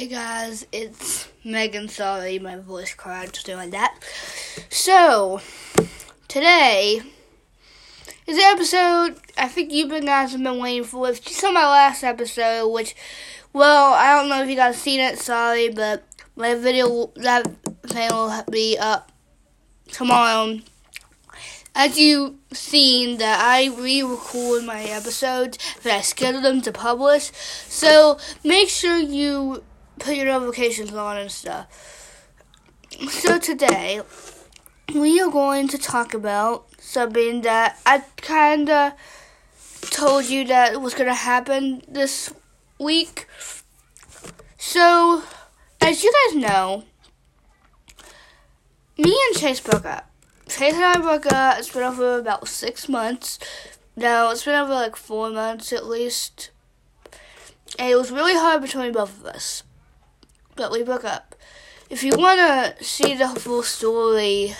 Hey guys, it's Megan. Sorry, my voice cracked or doing that. So, today is the episode I think you guys have been waiting for. If you saw my last episode, which, well, I don't know if you guys seen it, sorry, but my video, that thing will be up tomorrow. As you've seen that I re-record my episodes, but I schedule them to publish. So make sure you put your notifications on and stuff. So today, we are going to talk about something that I kinda told you that was gonna happen this week. So, as you guys know, me and Chase broke up. Chase and I broke up. It's been over about six months. No, it's been over like four months at least. And it was really hard between both of us. But we broke up. If you want to see the full story,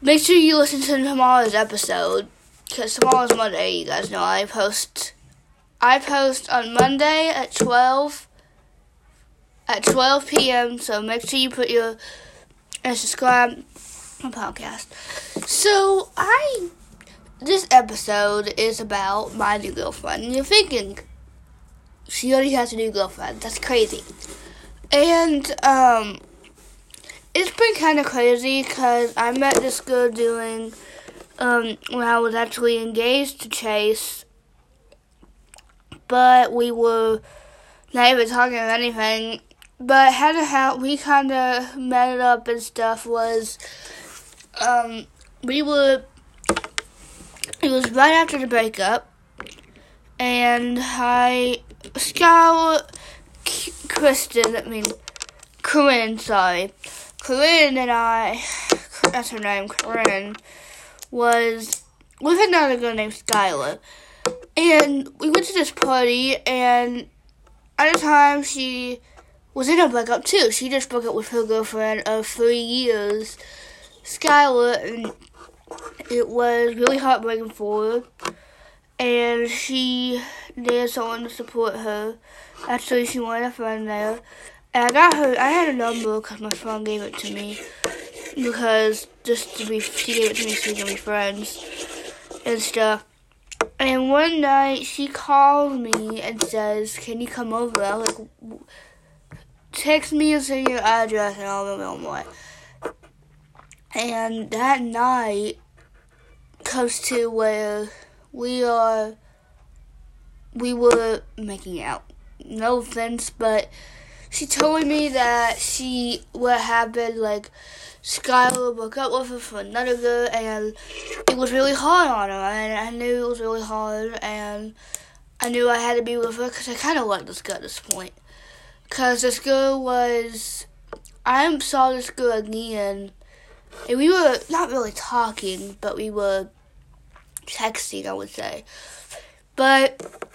make sure you listen to tomorrow's episode. Because tomorrow's Monday, you guys know I post. I post on Monday at 12 at 12 p.m. So make sure you put your and subscribe my podcast. So I this episode is about my new girlfriend. You're thinking she already has a new girlfriend. That's crazy. And um it's been kind of crazy because I met this girl doing um when I was actually engaged to Chase, but we were not even talking about anything. But how to how we kind of met up and stuff was um, we were. It was right after the breakup, and I, Scout, Kristen, I mean, Corinne, sorry, Corinne and I, that's her name, Corinne, was with another girl named Skylar, and we went to this party, and at the time she was in a breakup too. She just broke up with her girlfriend of three years Skylar, and it was really heartbreaking for her. And she needed someone to support her. Actually, she wanted a friend there. And I got her, I had a number because my friend gave it to me. Because just to be, she gave it to me so we can be friends and stuff. And one night she calls me and says, Can you come over? I was like, Text me and send your address and I'll remember what. And that night comes to where we are, we were making out. No offense, but she told me that she, what happened, like, Skylar broke up with her for another girl, and it was really hard on her, and I knew it was really hard, and I knew I had to be with her, because I kind of liked this girl at this point. Because this girl was, I saw this girl again, and we were not really talking, but we were texting, I would say. But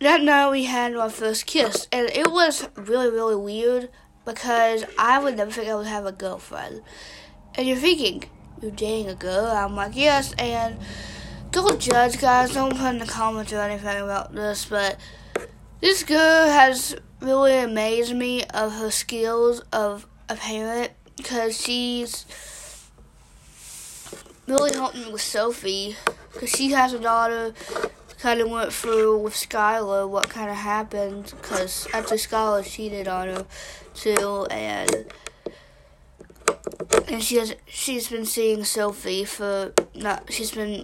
that night we had our first kiss, and it was really, really weird because I would never think I would have a girlfriend. And you're thinking, you're dating a girl? I'm like, yes, and don't judge, guys. Don't put in the comments or anything about this, but this girl has really amazed me of her skills of a parent because she's really helped me with Sophie because she has a daughter. Kind of went through with Skylar what kind of happened because actually Skylar cheated on her too, and and she has she's been seeing Sophie for not she's been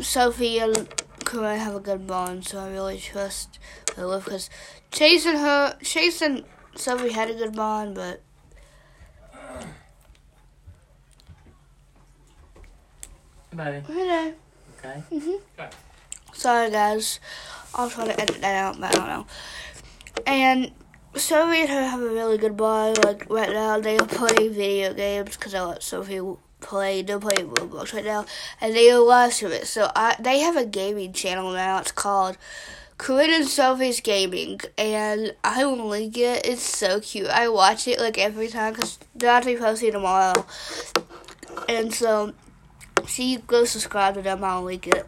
Sophie and Corinne have a good bond, so I really trust her with because Chase and her Chase and Sophie had a good bond, but Buddy. Hello. Okay. Mhm. Good. Sorry, guys. I'll try to edit that out, but I don't know. And Sophie and her have a really good bond. Like right now, they are playing video games because I let Sophie play. They're playing Roblox right now, and they are watching it. So I, they have a gaming channel now. It's called Corinne and Sophie's Gaming, and I will link it. It's so cute. I watch it like every time because they're not to be posting tomorrow, and so. See, go subscribe to them. I'll link it.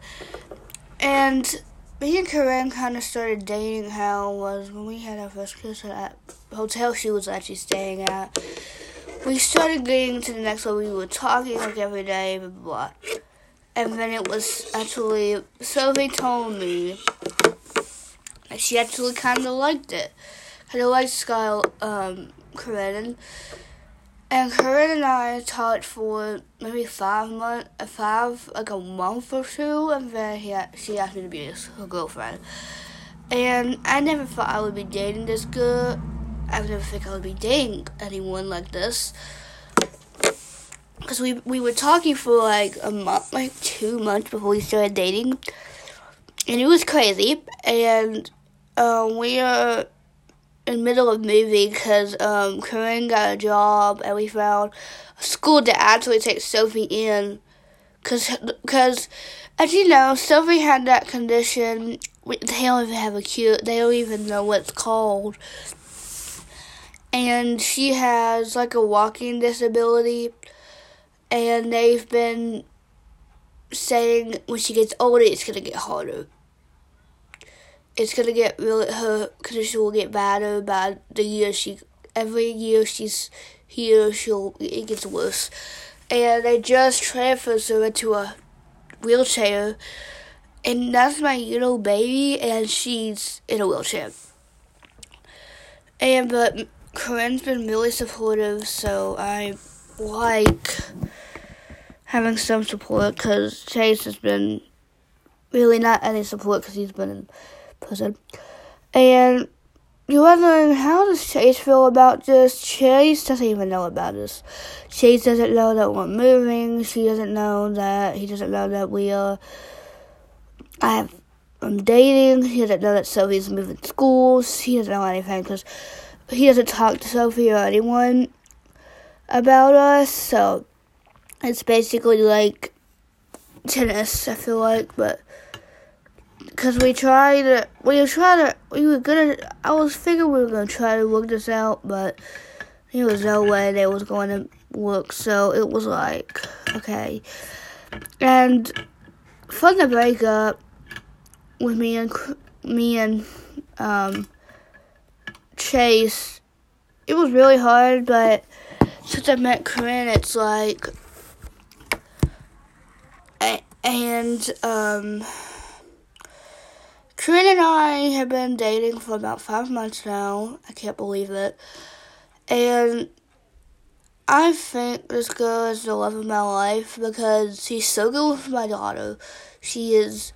And me and Corinne kind of started dating how was when we had our first kiss at that hotel she was actually staying at. We started getting to the next level. We were talking like every day, blah, blah, blah. And then it was actually, Sophie told me that she actually kind of liked it. Kind of liked Sky, um, Corinne. And Karen and I talked for maybe five months, five like a month or two, and then he, she asked me to be his, her girlfriend. And I never thought I would be dating this girl. I never think I would be dating anyone like this. Cause we we were talking for like a month, like two months before we started dating, and it was crazy. And um, we are in middle of moving because um, Corinne got a job and we found a school to actually take Sophie in. Because, cause, as you know, Sophie had that condition. They don't even have a cure. They don't even know what it's called. And she has like a walking disability. And they've been saying when she gets older, it's to get harder it's gonna get really her condition will get better by the year she every year she's here she'll it gets worse. And they just transferred her into a wheelchair and that's my little baby and she's in a wheelchair. And but Corinne's been really supportive so I like having some support because Chase has been really not any support because he's been in prison. And you're wondering, how does Chase feel about this? Chase doesn't even know about this. Chase doesn't know that we're moving. She doesn't know that, he doesn't know that we are, I have, I'm dating. He doesn't know that Sophie's moving schools. He doesn't know anything because he doesn't talk to Sophie or anyone about us. So it's basically like tennis, I feel like, but because we tried we were trying to we were gonna I was thinking we were gonna try to work this out but there was no way they was going to work. So it was like okay. And for the breakup with me and me and um, Chase it was really hard but since I met Corinne it's like and um Corinne and I have been dating for about five months now. I can't believe it. And I think this girl is the love of my life because she's so good with my daughter. She is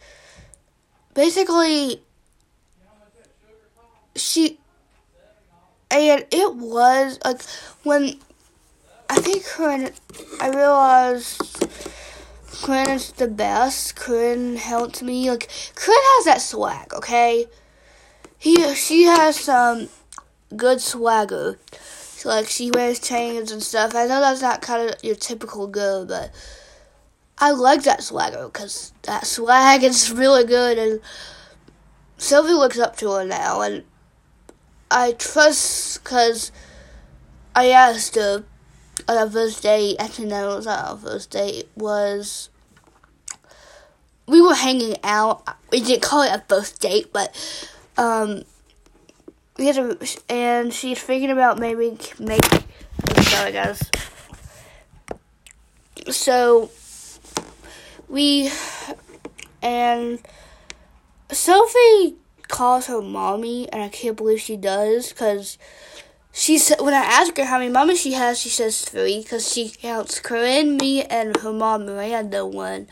basically she and it was like when I think Corinne I realized Corinne is the best. Corinne helped me. Like Corinne has that swag, okay? He she has some good swagger. So, like she wears chains and stuff. I know that's not kind of your typical girl, but I like that swagger because that swag is really good. And Sylvie looks up to her now, and I trust because I asked her on our first date, actually no, it was not our first date, was we were hanging out. We didn't call it a first date, but um, we had a, and she's thinking about maybe make. Sorry, guys. So we and Sophie calls her mommy, and I can't believe she does because she said when I ask her how many mamas she has, she says three because she counts Corinne, me, and her mom Miranda one.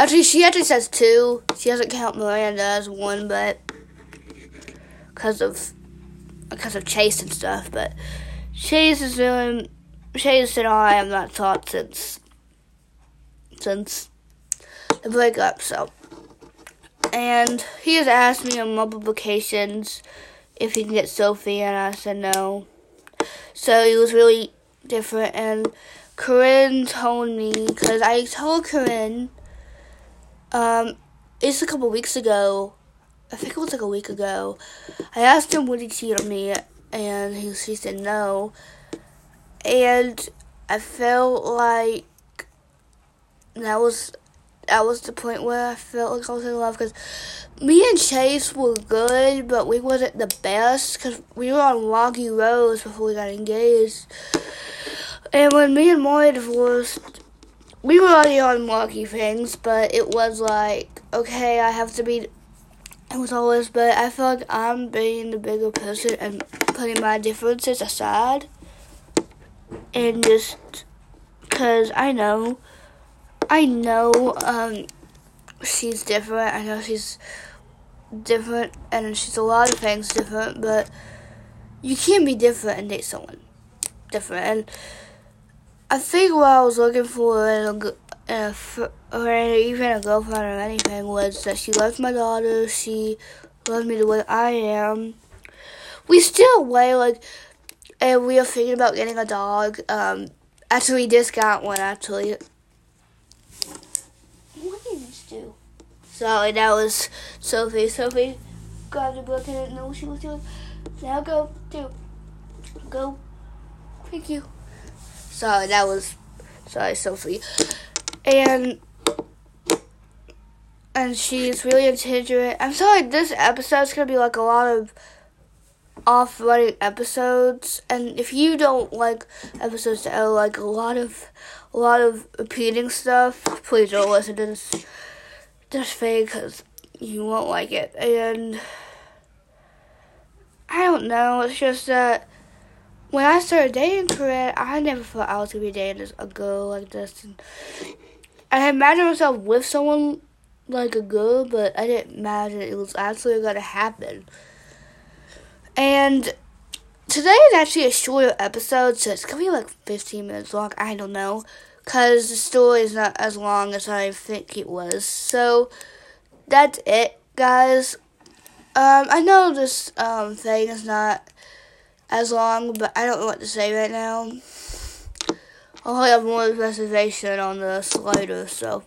Actually, she actually says two. She doesn't count Miranda as one, but because of because of Chase and stuff. But Chase is doing Chase and I have not talked since since the breakup. So, and he has asked me on multiple occasions if he can get Sophie, and I said no. So it was really different, and Corinne told me because I told Corinne, um, it's a couple weeks ago. I think it was like a week ago. I asked him would he cheat on me, and he she said no. And I felt like that was that was the point where I felt like I was in love because me and Chase were good, but we wasn't the best because we were on rocky roads before we got engaged. And when me and Molly divorced, we were already on rocky things, but it was like, okay, I have to be. It was always, but I feel like I'm being the bigger person and putting my differences aside. And just because I know, I know um, she's different. I know she's different, and she's a lot of things different. But you can't be different and date someone different. And I think what I was looking for in a, in a or even a girlfriend or anything was that she loved my daughter. She loved me the way I am. We still way like, and we are thinking about getting a dog. Um, actually, we just got one. Actually, what did this do? Sorry, that was Sophie. Sophie grabbed the book and didn't know what she was doing. Now go, do, go. Thank you. Sorry, that was sorry, Sophie. And and she's really intelligent. I'm sorry, this episode's gonna be like a lot of off running episodes. And if you don't like episodes that are like a lot of a lot of repeating stuff, please don't listen to this this thing because you won't like it. And I don't know. It's just that when I started dating Corinne, I never thought I was gonna be dating a girl like this. And I imagined myself with someone like a girl, but I didn't imagine it was actually gonna happen. And today is actually a shorter episode, so it's gonna be like 15 minutes long. I don't know, cause the story is not as long as I think it was. So that's it, guys. Um, I know this um thing is not as long, but I don't know what to say right now. I'll have more reservation on this later, so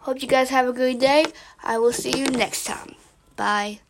hope you guys have a good day. I will see you next time. Bye.